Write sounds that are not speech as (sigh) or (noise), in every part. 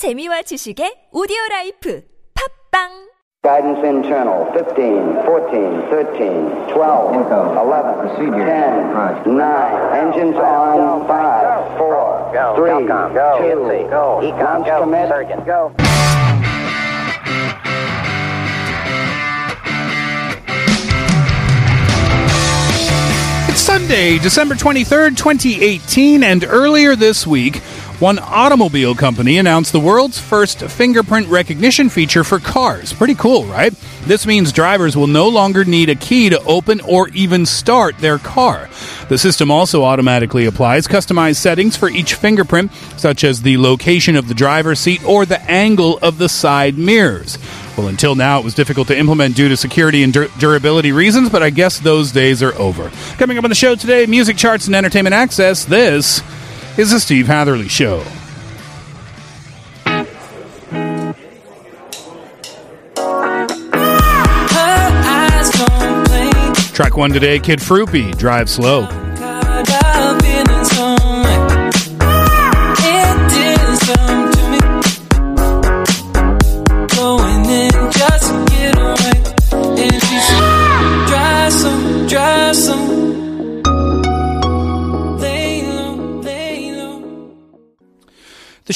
재미와 지식의 오디오 라이프 팝빵 Guidance internal 15, 14, 13, 12, Info. 11, Procedure. 10, Right. 9. Engines on 5, 4, Go. 3, Telcom. Go. 2, Nancy. Go. Econ. launch Go. commit. Surgeon. Go. It's Sunday, December 23rd, 2018, and earlier this week, one automobile company announced the world's first fingerprint recognition feature for cars. Pretty cool, right? This means drivers will no longer need a key to open or even start their car. The system also automatically applies customized settings for each fingerprint, such as the location of the driver's seat or the angle of the side mirrors. Well, until now, it was difficult to implement due to security and dur- durability reasons, but I guess those days are over. Coming up on the show today, music charts and entertainment access. This is the Steve Hatherley Show. Track one today, Kid Froopy, Drive Slow.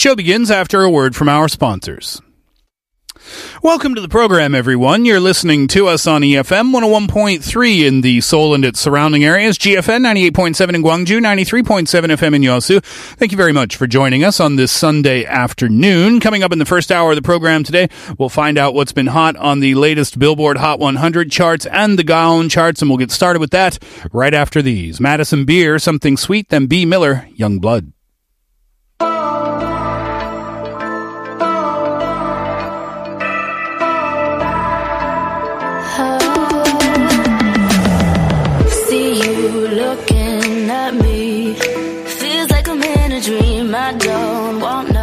Show begins after a word from our sponsors. Welcome to the program, everyone. You're listening to us on EFM 101.3 in the Seoul and its surrounding areas, GFN 98.7 in Gwangju, 93.7 FM in Yosu. Thank you very much for joining us on this Sunday afternoon. Coming up in the first hour of the program today, we'll find out what's been hot on the latest Billboard Hot 100 charts and the Gaon charts, and we'll get started with that right after these. Madison Beer, Something Sweet, then Bea Miller, Young Blood. Don't wanna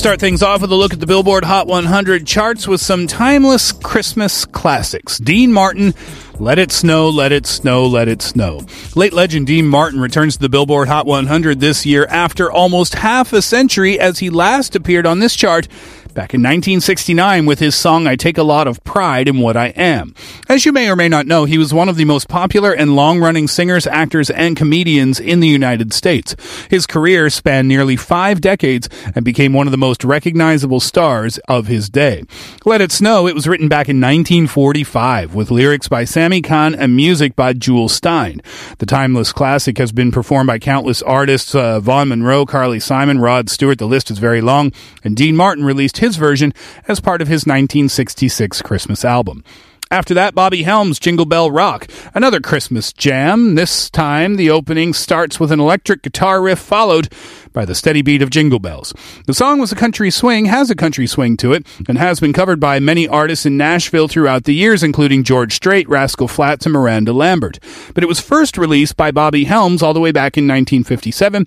start things off with a look at the Billboard Hot 100 charts with some timeless Christmas classics. Dean Martin, Let It Snow, Let It Snow, Let It Snow. Late legend Dean Martin returns to the Billboard Hot 100 this year after almost half a century as he last appeared on this chart back in 1969 with his song I Take a Lot of Pride in What I Am. As you may or may not know, he was one of the most popular and long-running singers, actors, and comedians in the United States. His career spanned nearly five decades and became one of the most recognizable stars of his day. Let It Snow, it was written back in 1945 with lyrics by Sammy Cahn and music by Jules Styne. The timeless classic has been performed by countless artists, uh, Vaughn Monroe, Carly Simon, Rod Stewart, the list is very long, and Dean Martin released his version as part of his 1966 Christmas album. After that, Bobby Helms' Jingle Bell Rock, another Christmas jam. This time, the opening starts with an electric guitar riff followed by the steady beat of Jingle Bells. The song was a country swing, has a country swing to it, and has been covered by many artists in Nashville throughout the years, including George Strait, Rascal Flatts, and Miranda Lambert. But it was first released by Bobby Helms all the way back in 1957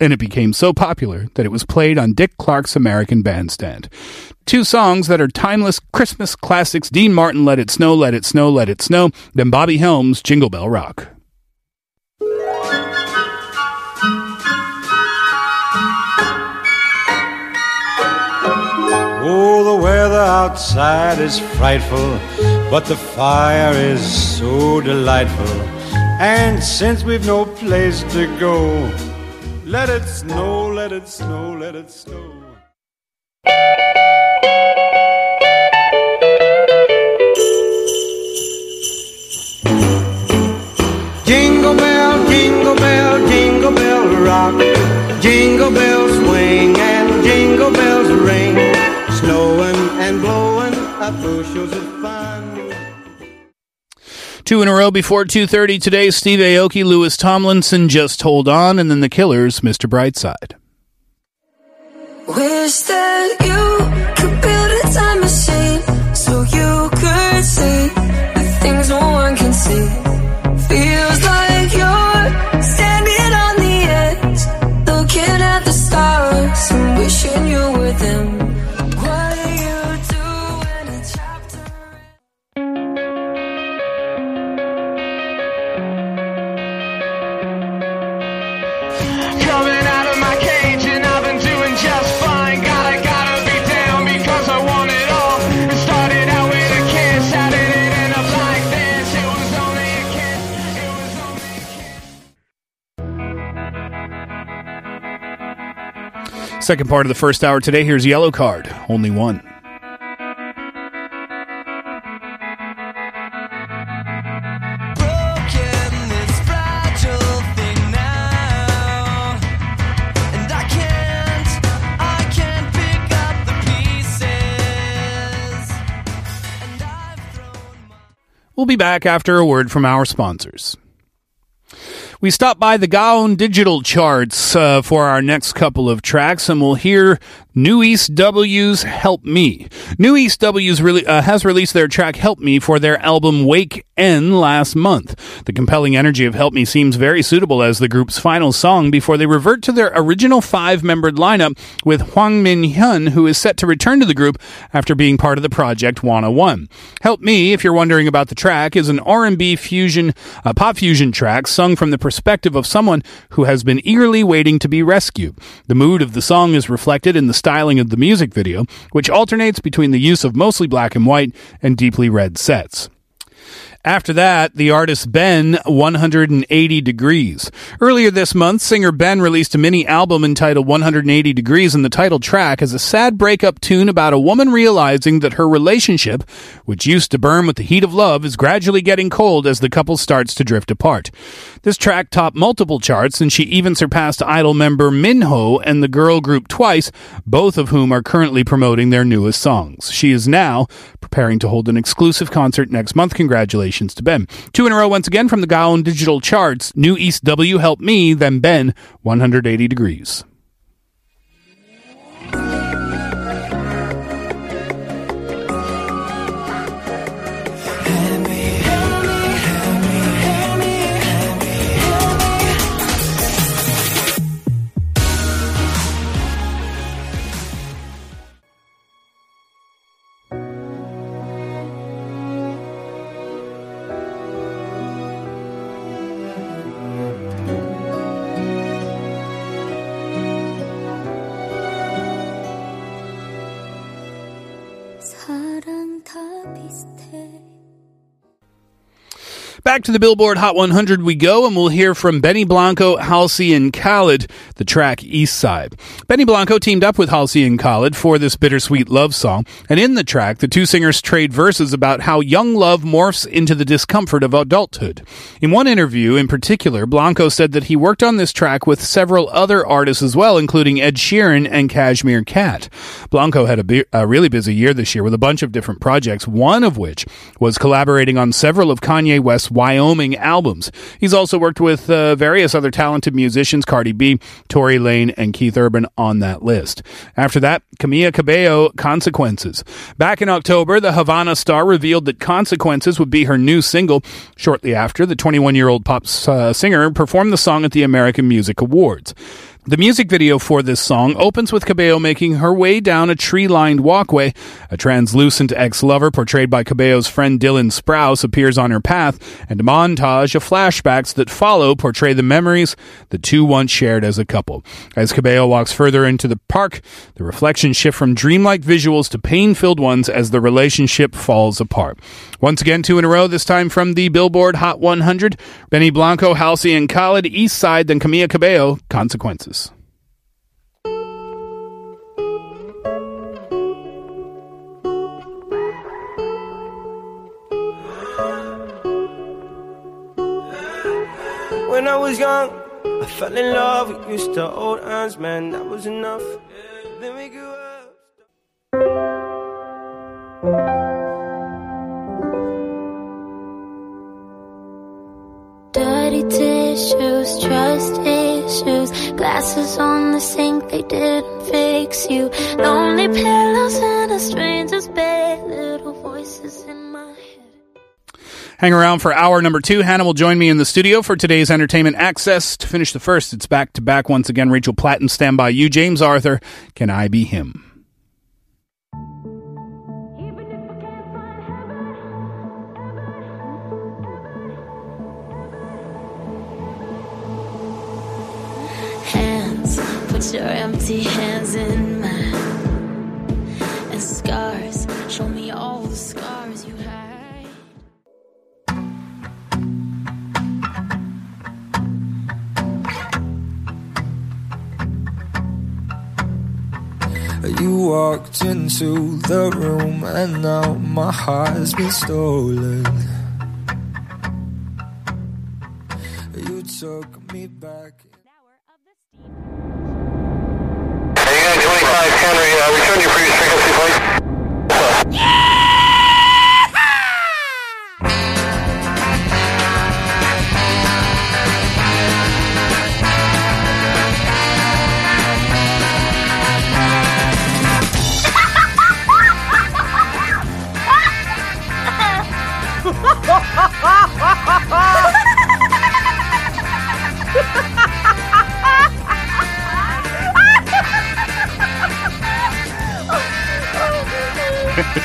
and it became so popular that it was played on Dick Clark's American Bandstand. Two songs that are timeless Christmas classics Dean Martin, Let It Snow, Let It Snow, Let It Snow, then Bobby Helms, Jingle Bell Rock. Outside is frightful, but the fire is so delightful. And since we've no place to go, let it snow, let it snow, let it snow. Jingle bell, jingle bell, jingle bell rock. Jingle bells bushels of fun. Two in a row before 2.30 today, Steve Aoki, Louis Tomlinson, Just Hold On, and then the Killers, Mr. Brightside. Wish that you could build a time machine so you could see the things no one can see. Second part of the first hour today, here's Yellowcard, only one. broken this fragile thing now and i can't i can't pick up the pieces and i've thrown my We'll be back after a word from our sponsors. We stop by the Gaon digital charts uh, for our next couple of tracks, and we'll hear NU'EST W's "Help Me." NU'EST W's really, uh, has released their track "Help Me" for their album "Wake N" last month. The compelling energy of "Help Me" seems very suitable as the group's final song before they revert to their original five-membered lineup, with Hwang Min Hyun, who is set to return to the group after being part of the project 101. "Help Me," if you're wondering about the track, is an R&B fusion, a pop fusion track sung from the perspective of someone who has been eagerly waiting to be rescued. The mood of the song is reflected in the styling of the music video, which alternates between the use of mostly black and white and deeply red sets. After that, the artist Ben 180 Degrees. Earlier this month, singer Ben released a mini album entitled 180 Degrees, and the title track is a sad breakup tune about a woman realizing that her relationship, which used to burn with the heat of love, is gradually getting cold as the couple starts to drift apart. This track topped multiple charts, and she even surpassed Idol member Minho and the girl group Twice, both of whom are currently promoting their newest songs. She is now preparing to hold an exclusive concert next month. Congratulations to Ben. Two in a row once again from the Gaon Digital Charts. NU'EST W Help Me, then Ben 180 Degrees. To the Billboard Hot 100 we go, and we'll hear from Benny Blanco, Halsey, and Khalid, the track East Side. Benny Blanco teamed up with Halsey and Khalid for this bittersweet love song, and in the track, the two singers trade verses about how young love morphs into the discomfort of adulthood. In one interview in particular, Blanco said that he worked on this track with several other artists as well, including Ed Sheeran and Cashmere Cat. Blanco had a, bu- a really busy year this year with a bunch of different projects, one of which was collaborating on several of Kanye West's Wyoming albums. He's also worked with uh, various other talented musicians, Cardi B, Tory Lane, and Keith Urban on that list. After that, Camila Cabello, Consequences. Back in October, the Havana star revealed that Consequences would be her new single. Shortly after, the 21 year old pop uh, singer performed the song at the American Music Awards. The music video for this song opens with Cabello making her way down a tree lined walkway. A translucent ex lover, portrayed by Cabello's friend Dylan Sprouse, appears on her path, and a montage of flashbacks that follow portray the memories the two once shared as a couple. As Cabello walks further into the park, the reflections shift from dreamlike visuals to pain filled ones as the relationship falls apart. Once again, two in a row, this time from the Billboard Hot 100 Benny Blanco, Halsey, and Khalid, East Side, then Camila Cabello, Consequences. Was young, I fell in love. We used to hold hands, man, that was enough. Then we grew up. issues, trust issues. Glasses on the sink, they didn't fix you. Lonely pillows in a stranger's bed, Hang around for hour number two. Hannah will join me in the studio for today's entertainment access. To finish the first, it's back to back once again. Rachel Platten, stand by you. James Arthur, can I be him? hands. Put your empty hands in mine. And scars, walked into the room and now my heart has been stolen.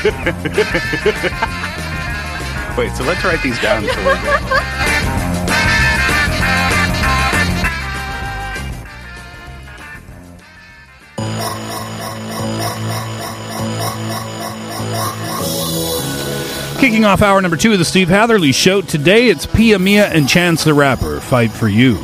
(laughs) Wait, so let's write these down. So. Kicking off hour number two of the Steve Hatherley Show. Today it's Pia Mia and Chance the Rapper. Fight for you.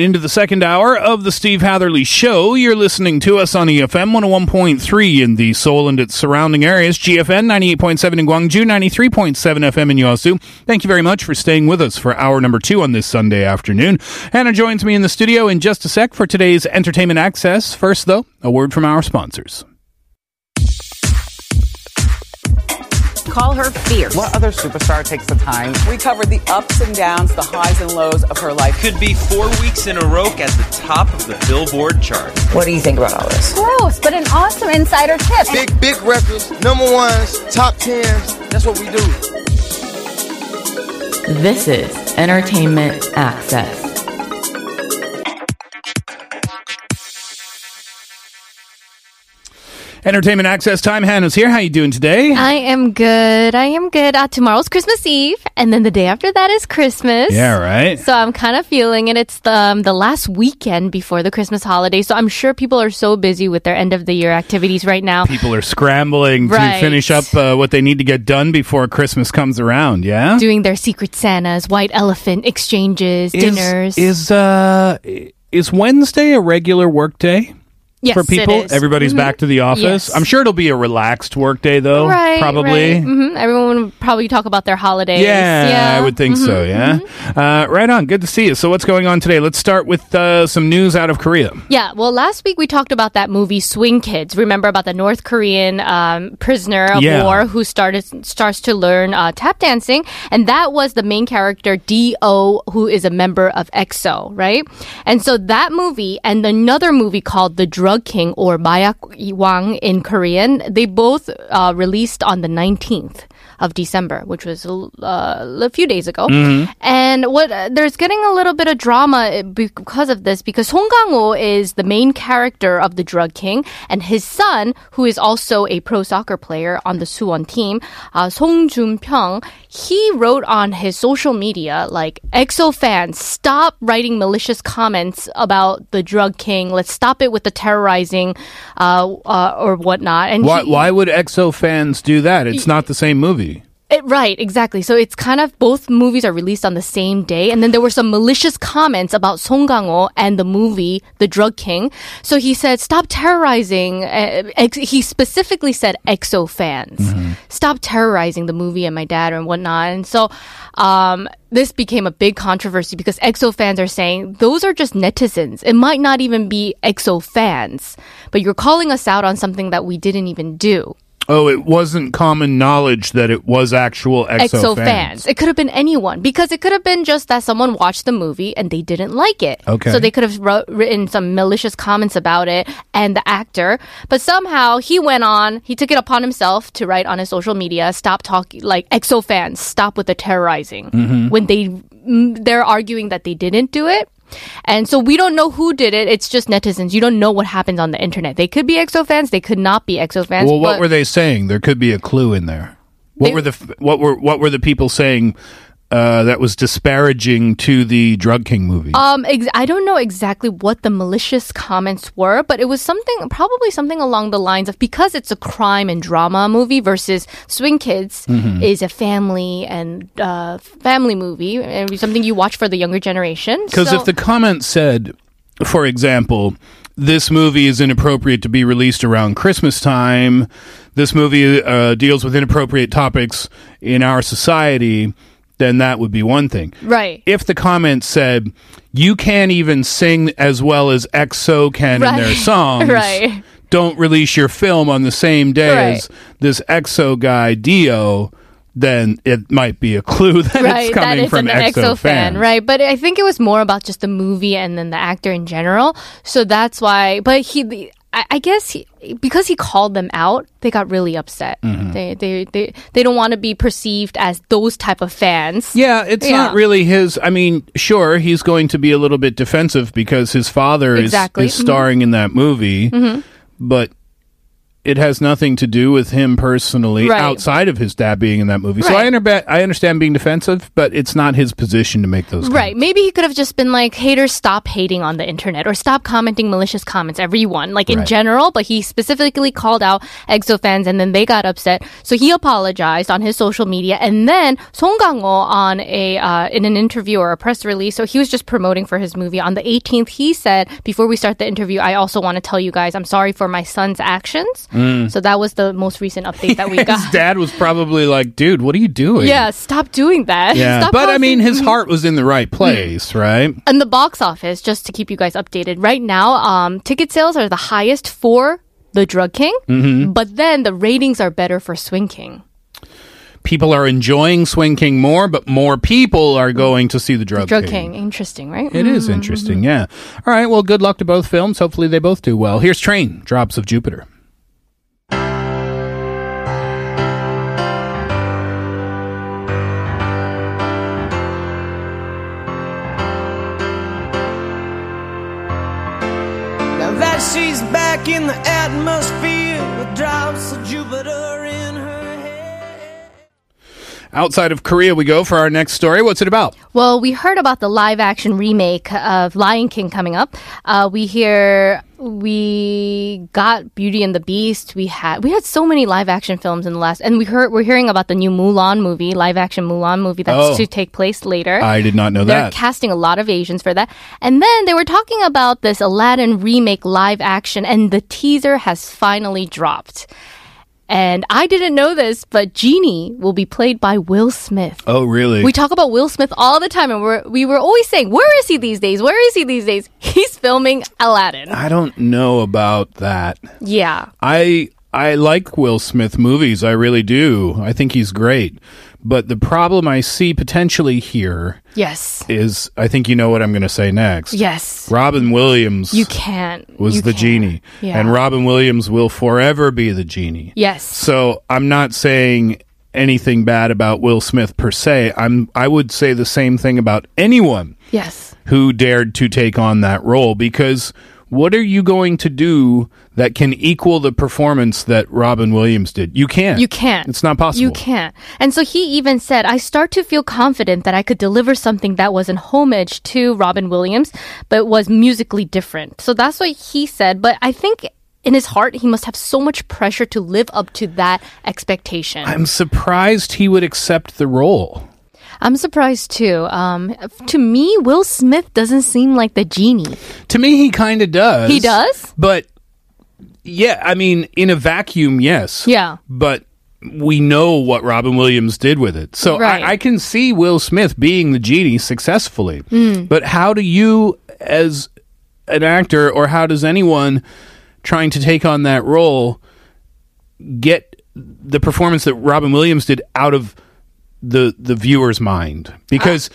Into the second hour of the Steve Hatherley Show. You're listening to us on EFM 101.3 in the Seoul and its surrounding areas, GFN 98.7 in Gwangju, 93.7 FM in Yosu. Thank you very much for staying with us for hour number two on this Sunday afternoon. Hannah joins me in the studio in just a sec for today's entertainment access. First, though, a word from our sponsors. Call her fierce. What other superstar takes the time? We covered the ups and downs, the highs and lows of her life. Could be four weeks in a row at the top of the Billboard chart. What do you think about all this? Gross, but an awesome insider tip. Big, big records, number ones, top tens. That's what we do. This is Entertainment Access. Entertainment access time. Hannah's here. How you doing today? I am good. I am good. Uh, tomorrow's Christmas Eve, and then the day after that is Christmas. Yeah, right. So I'm kind of feeling it. It's the um, the last weekend before the Christmas holiday, so I'm sure people are so busy with their end of the year activities right now. People are scrambling Right. to finish up uh, what they need to get done before Christmas comes around. Yeah. Doing their secret Santas, white elephant exchanges, Is- dinners. Is uh is Wednesday a regular work day? Yes, for people, everybody's Mhm. back to the office. Yes. I'm sure it'll be a relaxed work day, though. right, probably. Right. hmm Everyone would probably talk about their holidays. Yeah, I would think so. Mhm, Yeah. Uh, right on. Good to see you. So, what's going on today? Let's start with uh, some news out of Korea. Yeah, well, last week we talked about that movie Swing Kids. Remember about the North Korean um, prisoner of Yeah. war who started starts to learn uh, tap dancing, and that was the main character D.O., who is a member of EXO, right? And so that movie and another movie called The Drug King or Mayak Wang in Korean, they both uh, released on the 19th of December, which was uh, a few days ago. And what uh, there's getting a little bit of drama because of this because Song Kang-ho is the main character of the Drug King, and his son, who is also a pro soccer player on the Suwon team, uh, Song Jun-pyong, he wrote on his social media like, "EXO fans, stop writing malicious comments about the Drug King. Let's stop it with the terrorizing uh, uh, or whatnot." And Why, he- why would EXO fans do that? It's not the same movie. It, right, exactly. So it's kind of both movies are released on the same day, and then there were some malicious comments about Song Kang-ho and the movie The Drug King. So he said, "Stop terrorizing." Uh, ex- he specifically said, "EXO fans, stop terrorizing the movie and my dad and whatnot." And so. Um, this became a big controversy because EXO fans are saying those are just netizens. It might not even be EXO fans, but you're calling us out on something that we didn't even do. Oh, it wasn't common knowledge that it was actual EXO, EXO fans. It could have been anyone because it could have been just that someone watched the movie and they didn't like it. Okay. So they could have wrote, written some malicious comments about it and the actor, but somehow he went on. He took it upon himself to write on his social media, "Stop talking like EXO fans. Stop with the terrorizing." Mhm. When they mm, they're arguing that they didn't do it. And so we don't know who did it. It's just netizens. You don't know what happens on the internet. They could be EXO fans. They could not be EXO fans. Well, what were they saying? There could be a clue in there. What They- were the what were what were the people saying uh, that was disparaging to the Drug King movie? Um, ex- I don't know exactly what the malicious comments were, but it was something, probably something along the lines of because it's a crime and drama movie versus Swing Kids Mhm. is a family and uh, family movie, and something you watch for the younger generation. Because So- if the comment said, for example, this movie is inappropriate to be released around Christmas time, this movie uh, deals with inappropriate topics in our society, then that would be one thing. right. If the comment said, you can't even sing as well as EXO can in their Right. (laughs) songs, Right. don't release your film on the same day Right. as this EXO guy, D.O., then it might be a clue (laughs) that right, it's that coming it's from an EXO, EXO fan, right? But I think it was more about just the movie and then the actor in general. So that's why. But he, I, I guess, he, because he called them out, they got really upset. Mhm. They, they, they, they don't want to be perceived as those type of fans. Yeah, it's not really his. I mean, sure, he's going to be a little bit defensive because his father Exactly. is, is Mhm. starring in that movie, Mhm. but it has nothing to do with him personally Right. outside of his dad being in that movie. So I, Right. under- I understand being defensive, but it's not his position to make those. Right. Maybe he could have just been like, haters, stop hating on the internet or stop commenting malicious comments, everyone, like in Right. general. But he specifically called out EXO fans and then they got upset. So he apologized on his social media. And then Song Kang-ho on a, uh, in an interview or a press release. So he was just promoting for his movie. On the 18th, he said, before we start the interview, I also want to tell you guys, I'm sorry for my son's actions. Mm. So that was the most recent update that we (laughs) got. His dad was probably like, "Dude, what are you doing?" Yeah, stop doing that. yeah. Stop But I mean, his heart was in the right place, right? And the box office, just to keep you guys updated, right now, um, ticket sales are the highest for The Drug King, Mhm. but then the ratings are better for Swing King. People are enjoying Swing King more, but more people are going to see the Drug, Drug King. King. interesting, right? It is interesting, yeah. All right, well, good luck to both films. Hopefully, they both do well. Here's Train, Drops of Jupiter. In the atmosphere with drops of Jupiter Outside of Korea, we go for our next story. What's it about? Well, we heard about the live action remake of Lion King coming up. Uh, we hear we got Beauty and the Beast. We had we had so many live action films in the last, and we heard we're hearing about the new Mulan movie, live action Mulan movie that's Oh. to take place later. I did not know that. They're that. casting a lot of Asians for that. And then they were talking about this Aladdin remake live action, and the teaser has finally dropped. And I didn't know this, but Genie will be played by Will Smith. Oh, really? We talk about Will Smith all the time, and we're, we were always saying, Where is he these days? Where is he these days? (laughs) He's filming Aladdin. I don't know about that. Yeah. I I like Will Smith movies. I really do. I think he's great. But the problem I see potentially here Yes. is I think you know what I'm going to say next. Yes. Robin Williams You can't. was You the can't. genie. Yeah. And Robin Williams will forever be the genie. Yes. So I'm not saying anything bad about Will Smith per se. I'm I would say the same thing about anyone Yes. who dared to take on that role because what are you going to do that can equal the performance that Robin Williams did? You can't. You can't. It's not possible. You can't. And so he even said, I start to feel confident that I could deliver something that was an homage to Robin Williams, but was musically different. So that's what he said. But I think in his heart, he must have so much pressure to live up to that expectation. I'm surprised he would accept the role. I'm surprised too. Um, to me, Will Smith doesn't seem like the genie. To me, he kind of does. He does? But yeah, I mean, in a vacuum, yes. Yeah. But we know what Robin Williams did with it. So Right. I, I can see Will Smith being the genie successfully. Mm. But how do you, as an actor, or how does anyone trying to take on that role get the performance that Robin Williams did out of the the viewer's mind? Because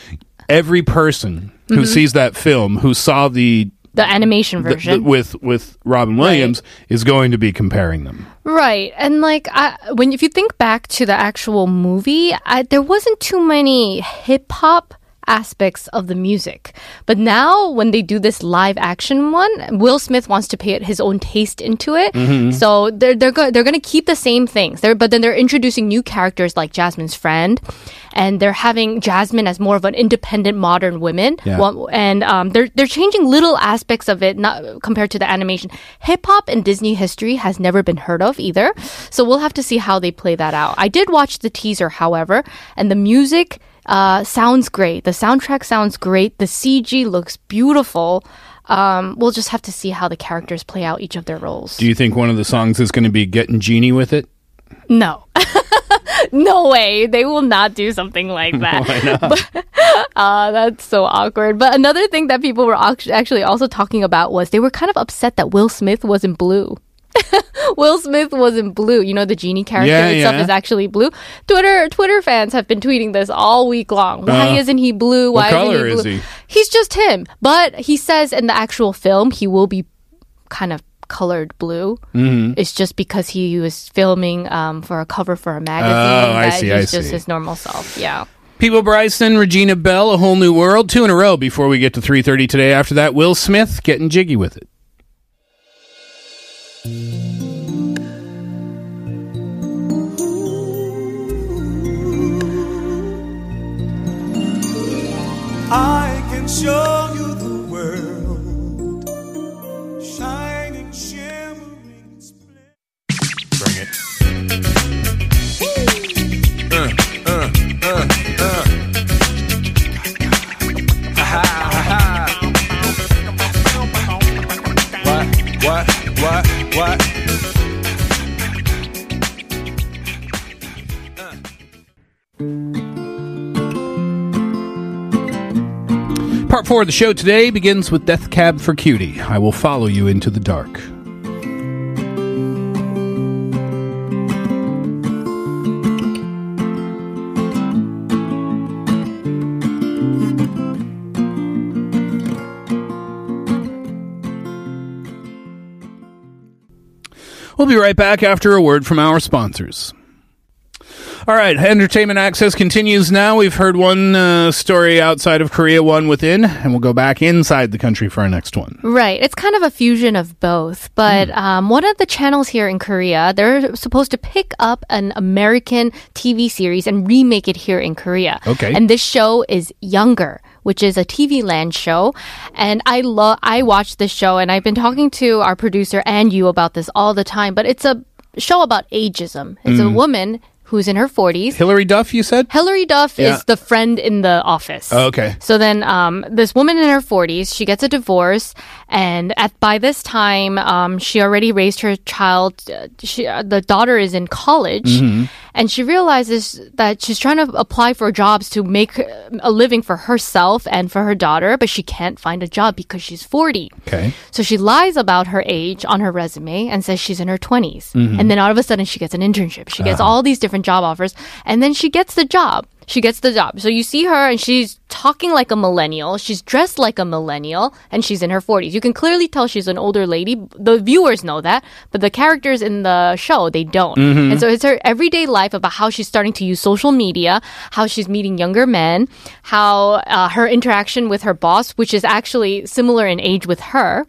every person who Mhm. sees that film, who saw the The animation the- the- version. with with Robin Williams is going to be comparing them. Right. And like I, when if you think back to the actual movie, I, there wasn't too many hip hop aspects of the music. But now when they do this live action one, Will Smith wants to put his own taste into it. Mhm. So they're they're go- they're going to keep the same things. They're, but then they're introducing new characters like Jasmine's friend and they're having Jasmine as more of an independent modern woman. Yeah. One- and um, they're they're changing little aspects of it, not compared to the animation. Hip hop in Disney history has never been heard of either, so we'll have to see how they play that out. I did watch the teaser, however, and the music uh, sounds great. The soundtrack sounds great. The CG looks beautiful. Um, we'll just have to see how the characters play out each of their roles. Do you think one of the songs is going to be "Getting Genie" with it? No. (laughs) no way. They will not do something like (laughs) that. Not? (laughs) Uh, that's so awkward. But another thing that people were actually also talking about was they were kind of upset that Will Smith was in blue. (laughs) Will Smith was in blue. You know, the genie character Yeah, itself yeah. is actually blue. Twitter Twitter fans have been tweeting this all week long. Why Uh, isn't he blue? what Why color isn't he is he? He's just him. But he says in the actual film he will be kind of colored blue. Mhm. It's just because he was filming um, for a cover for a magazine. Oh, I see, He's I just see. his normal self. Yeah. People Bryson, Regina Belle, A Whole New World, two in a row before we get to 3.30 today. After that, Will Smith getting jiggy with it. Of the show today begins with Death Cab for Cutie. I will follow you into the dark. We'll be right back after a word from our sponsors. All right, entertainment access continues now. We've heard one uh, story outside of Korea, one within, and we'll go back inside the country for our next one. Right. It's kind of a fusion of both. But um, one of the channels here in Korea, they're supposed to pick up an American TV series and remake it here in Korea. Okay. And this show is Younger. Which is a TV land show, and I love. I watched this show, and I've been talking to our producer and you about this all the time. But it's a show about ageism. It's a Mm. woman who's in her forties. Hilary Duff, you said? Hilary Duff Yeah. is the friend in the office. Oh, okay. So then, um, this woman in her 40s, she gets a divorce, and at by this time, um, she already raised her child. uh, She, uh, the daughter is in college, Mhm. And she realizes that she's trying to apply for jobs to make a living for herself and for her daughter, but she can't find a job because she's 40. Okay. So she lies about her age on her resume and says she's in her 20s. Mhm. And then all of a sudden she gets an internship. She gets Uh-huh. all these different job offers and then she gets the job. She gets the job. So you see her and she's talking like a millennial. She's dressed like a millennial and she's in her 40s. You can clearly tell she's an older lady. The viewers know that, but the characters in the show, they don't. Mhm. And so it's her everyday life about how she's starting to use social media, how she's meeting younger men, how uh, her interaction with her boss, which is actually similar in age with her.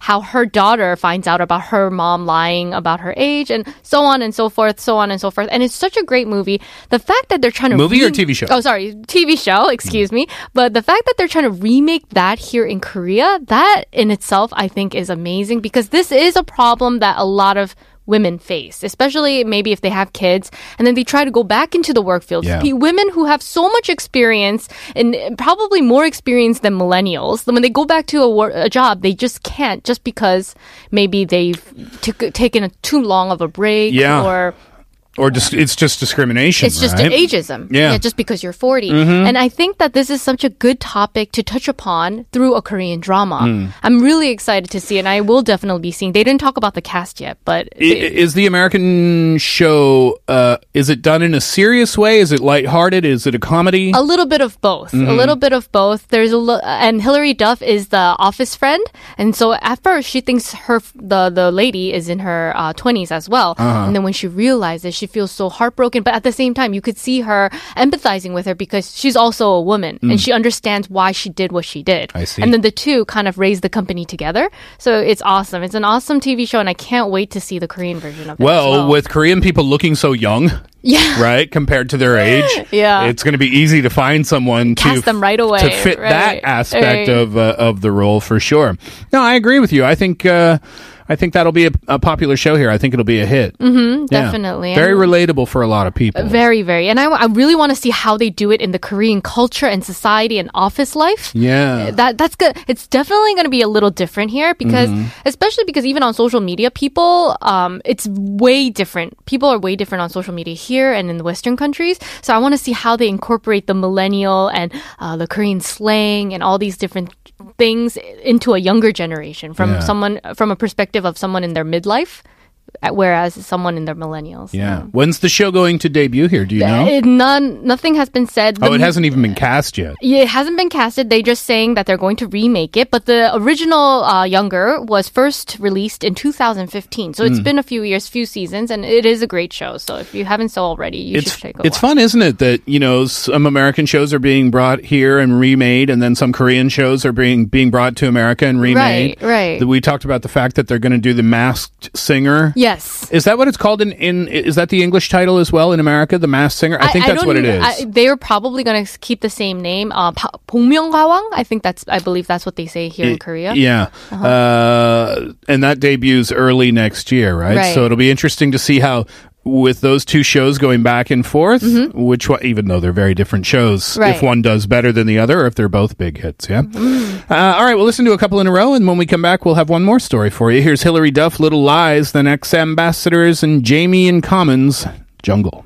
How her daughter finds out about her mom lying about her age and so on and so forth, so on and so forth. And it's such a great movie. The fact that they're trying to Movie or TV show? Oh, sorry, TV show. (laughs) Excuse me. But the fact that they're trying to remake that here in Korea, that in itself, I think, is amazing because this is a problem that a lot of women face, especially maybe if they have kids and then they try to go back into the work field. Yeah. Women who have so much experience and probably more experience than millennials, when they go back to a, wor- a job, they just can't just because maybe they've took taken a, too long of a break Yeah. or Or just it's just discrimination. it's just right? ageism. Yeah. just because you're 40. Mhm. And I think that this is such a good topic to touch upon through a Korean drama. Mm. I'm really excited to see and I will definitely be seeing. They didn't talk about the cast yet, but I- Is the American show? Uh, is it done in a serious way? Is it lighthearted? Is it a comedy? A little bit of both. A Mhm. little bit of both. There's a lo- and Hilary Duff is the office friend, and so at first she thinks her the the lady is in her uh, 20s as well, Uh-huh. and then when she realizes, she feels so heartbroken. But at the same time, you could see her empathizing with her because she's also a woman and Mm. she understands why she did what she did. I see. And then the two kind of raise the company together. So it's awesome. It's an awesome TV show, and I can't wait to see the Korean version of it. well, well. with Korean people looking so young, (laughs) yeah. right, compared to their (laughs) age, Yeah. it's going to be easy to find someone Cast to them right away, to fit that aspect right. of uh, of the role for sure. No, I agree with you. I think. Uh, I think that'll be a, a popular show here. I think it'll be a hit. Mhm, Yeah. definitely. Very relatable for a lot of people. Very, very. And I, I really want to see how they do it in the Korean culture and society and office life. Yeah. That that's good. It's definitely going to be a little different here because, Mhm. especially because even on social media, people, um, it's way different. People are way different on social media here and in the Western countries. So I want to see how they incorporate the millennial and uh, the Korean slang and all these different things into a younger generation from Yeah. someone from a perspective of someone in their midlife, whereas someone in their millennials. Yeah. When's the show going to debut here? Do you know? It, none, nothing has been said. oh, it hasn't even been cast yet. Yeah, it hasn't been casted. They're just saying that they're going to remake it. But the original uh, Younger was first released in 2015, so it's Mm. been a few years, few seasons, and it is a great show. So if you haven't so already, you it's should take a it's watch. fun, isn't it? That you know some American shows are being brought here and remade, and then some Korean shows are being being brought to America and remade. Right, right. We talked about the fact that they're going to do the Masked Singer. Yes. Is that what it's called in, in? Is that the English title as well in America? The Masked Singer. I think that's don't what it is. I, they're probably going to keep the same name. Uh, 바- 복면가왕? I think that's. I believe that's what they say here in It- Korea. Yeah. Uh-huh. uh and that debuts early next year, right? Right. So it'll be interesting to see how. with those two shows going back and forth, which one, even though they're very different shows, Mm-hmm. Right. if one does better than the other, or if they're both big hits, yeah. Mm. Uh, all right, we'll listen to a couple in a row, and when we come back, we'll have one more story for you. Here's Hilary Duff, Little Lies, then X Ambassadors, and Jamie N Commons, Jungle.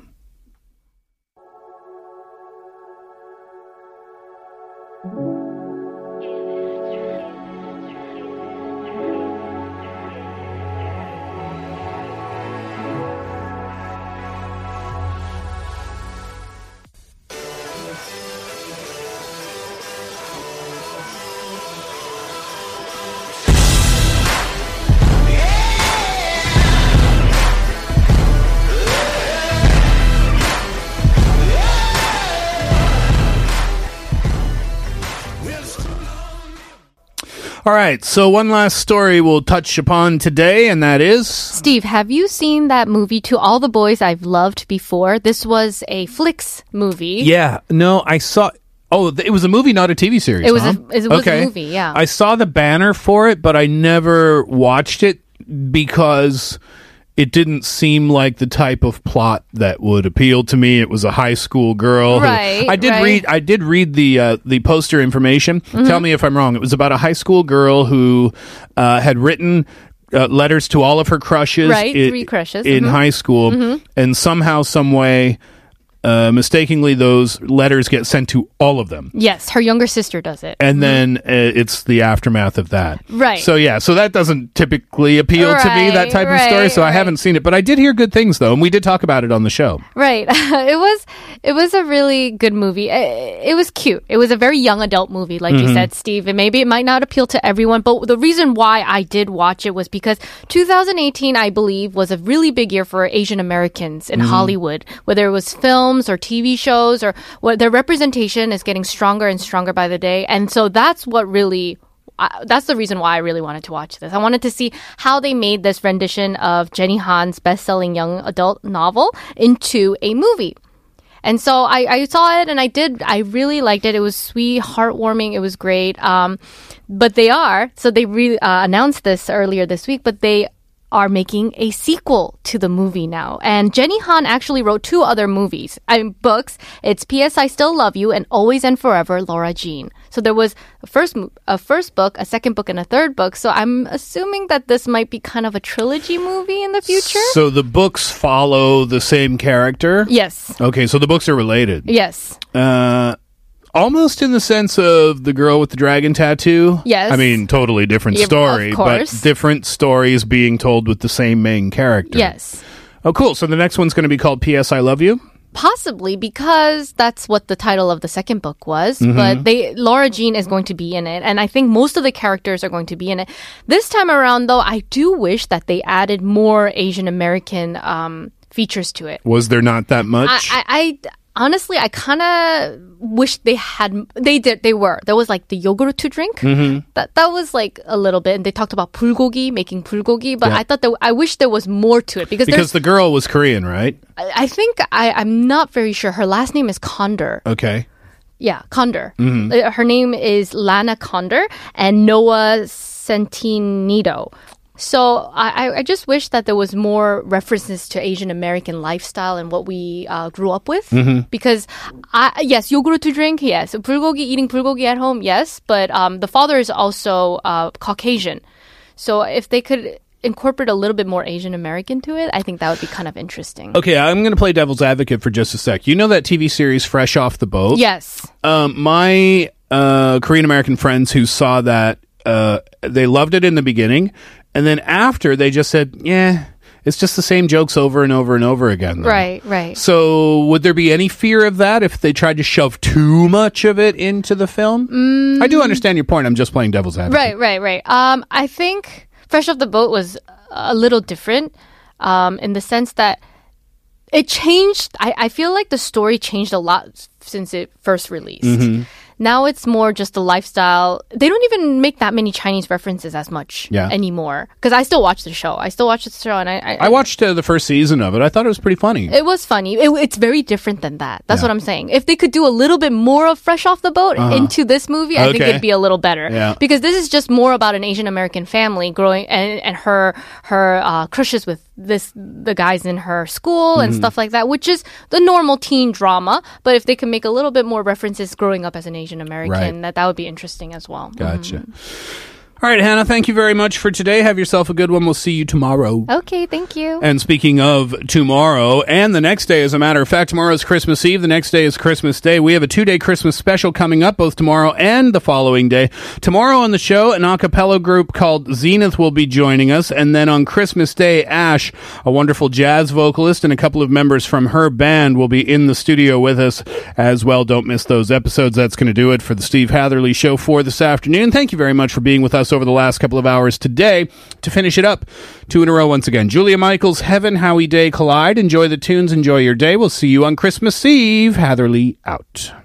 All right, so one last story we'll touch upon today, and that is. Steve, have you seen that movie To All the Boys I've Loved Before? This was a Flix movie. Yeah, no, I saw. Oh, it was a movie, not a TV series. It was huh? a- it was a okay. movie, yeah. I saw the banner for it, but I never watched it because it didn't seem like the type of plot that would appeal to me. It was a high school girl. who- Right, I did right. read. I did read the uh, the poster information. Mhm. Tell me if I'm wrong. It was about a high school girl who uh, had written. Uh, letters to all of her crushes, Right, i- three crushes, in mhm. high school, Mhm. and somehow, some way, uh, mistakenly, those letters get sent to all of them. Yes, her younger sister does it. And then uh, it's the aftermath of that. Right. So, yeah, so that doesn't typically appeal to me, that type of story. right, So I haven't seen it, but I did hear good things, though. And we did talk about it on the show. Right. (laughs) it was it was a really good movie. It, it was cute. It was a very young adult movie, like you Mhm. said, Steve. And maybe it might not appeal to everyone, but the reason why I did watch it was because 2018, I believe, was a really big year for Asian Americans in Mhm. Hollywood. Whether it was films or TV shows or what their representation is getting stronger and stronger by the day. And so that's what really I, that's the reason why I really wanted to watch this. I wanted to see how they made this rendition of Jenny Han's best-selling young adult novel into a movie. And so I, I saw it and I did, I really liked it. It was sweet, heartwarming. It was great. Um, but they are, so they re- uh, announced this earlier this week, but they are making a sequel to the movie now. And Jenny Han actually wrote two other movies, I mean, books. It's P.S. I Still Love You and Always and Forever, Lara Jean. So there was a first, a first book, a second book, and a third book. So I'm assuming that this might be kind of a trilogy movie in the future. So the books follow the same character? Yes. Okay, so the books are related. Yes. Uh, almost in the sense of the girl with the dragon tattoo. Yes. I mean, totally different Yeah, story, but different stories being told with the same main character. Yes. Oh, cool. So the next one's going to be called P.S. I Love You. Possibly because that's what the title of the second book was, Mhm. but they Lara Jean is going to be in it, and I think most of the characters are going to be in it. This time around, though, I do wish that they added more Asian American um, features to it. Was there not that much? I, I, I honestly, I kind of wish they had. They did. They were. There was like the yogurt to drink. Mhm. That that was like a little bit, and they talked about bulgogi, making bulgogi. But Yeah. I thought that I wish there was more to it because, because the girl was Korean, right? I I think I, I'm not very sure. Her last name is Condor. Okay. Yeah, Condor. Mhm. Uh, Her name is Lana Condor and Noah Centineo. So I, I- just wish that there was more references to Asian American lifestyle and what we uh, grew up with. Mhm. Because I, yes, yogurt to drink, yes. Bulgogi, eating bulgogi at home, yes. But um, the father is also uh, Caucasian. So if they could incorporate a little bit more Asian American to it, I think that would be kind of interesting. Okay, I'm going to play devil's advocate for just a sec. You know that TV series Fresh Off the Boat? Yes. Um, my uh, Korean American friends who saw that, uh, they loved it in the beginning, and then after they just said, "Yeah, it's just the same jokes over and over and over again." though." Right, right. So, would there be any fear of that if they tried to shove too much of it into the film? I do understand your point. I'm just playing devil's advocate. Right, right, right. Um, I think Fresh Off the Boat was a little different um, in the sense that it changed. I, I feel like the story changed a lot since it first released. Now it's more just the lifestyle. They don't even make that many Chinese references as much Yeah. anymore. Because I still watch the show. I still watch the show, and I I, I watched uh, the first season of it. I thought it was pretty funny. it was funny. It, it's very different than that. That's Yeah. what I'm saying. If they could do a little bit more of Fresh Off the Boat Uh-huh. into this movie, I think it'd be a little better. Yeah. Because this is just more about an Asian American family growing and, and her her uh, crushes with this the guys in her school and Mhm. stuff like that, which is the normal teen drama. But if they could make a little bit more references growing up as an Asian American, that that would be interesting as well. Gotcha. All right, Hannah, thank you very much for today. Have yourself a good one. We'll see you tomorrow. Okay, thank you. And speaking of tomorrow and the next day, as a matter of fact, tomorrow is Christmas Eve. The next day is Christmas Day. We have a two day Christmas special coming up both tomorrow and the following day. Tomorrow on the show, an a cappella group called Zenith will be joining us. And then on Christmas Day, Ash, a wonderful jazz vocalist, and a couple of members from her band will be in the studio with us as well. Don't miss those episodes. That's going to do it for the Steve Hatherley Show for this afternoon. Thank you very much for being with us over the last couple of hours today. To finish it up, two in a row once again. Julia Michaels, Heaven, Howie Day Collide. Enjoy the tunes, enjoy your day. We'll see you on Christmas Eve. Hatherley out.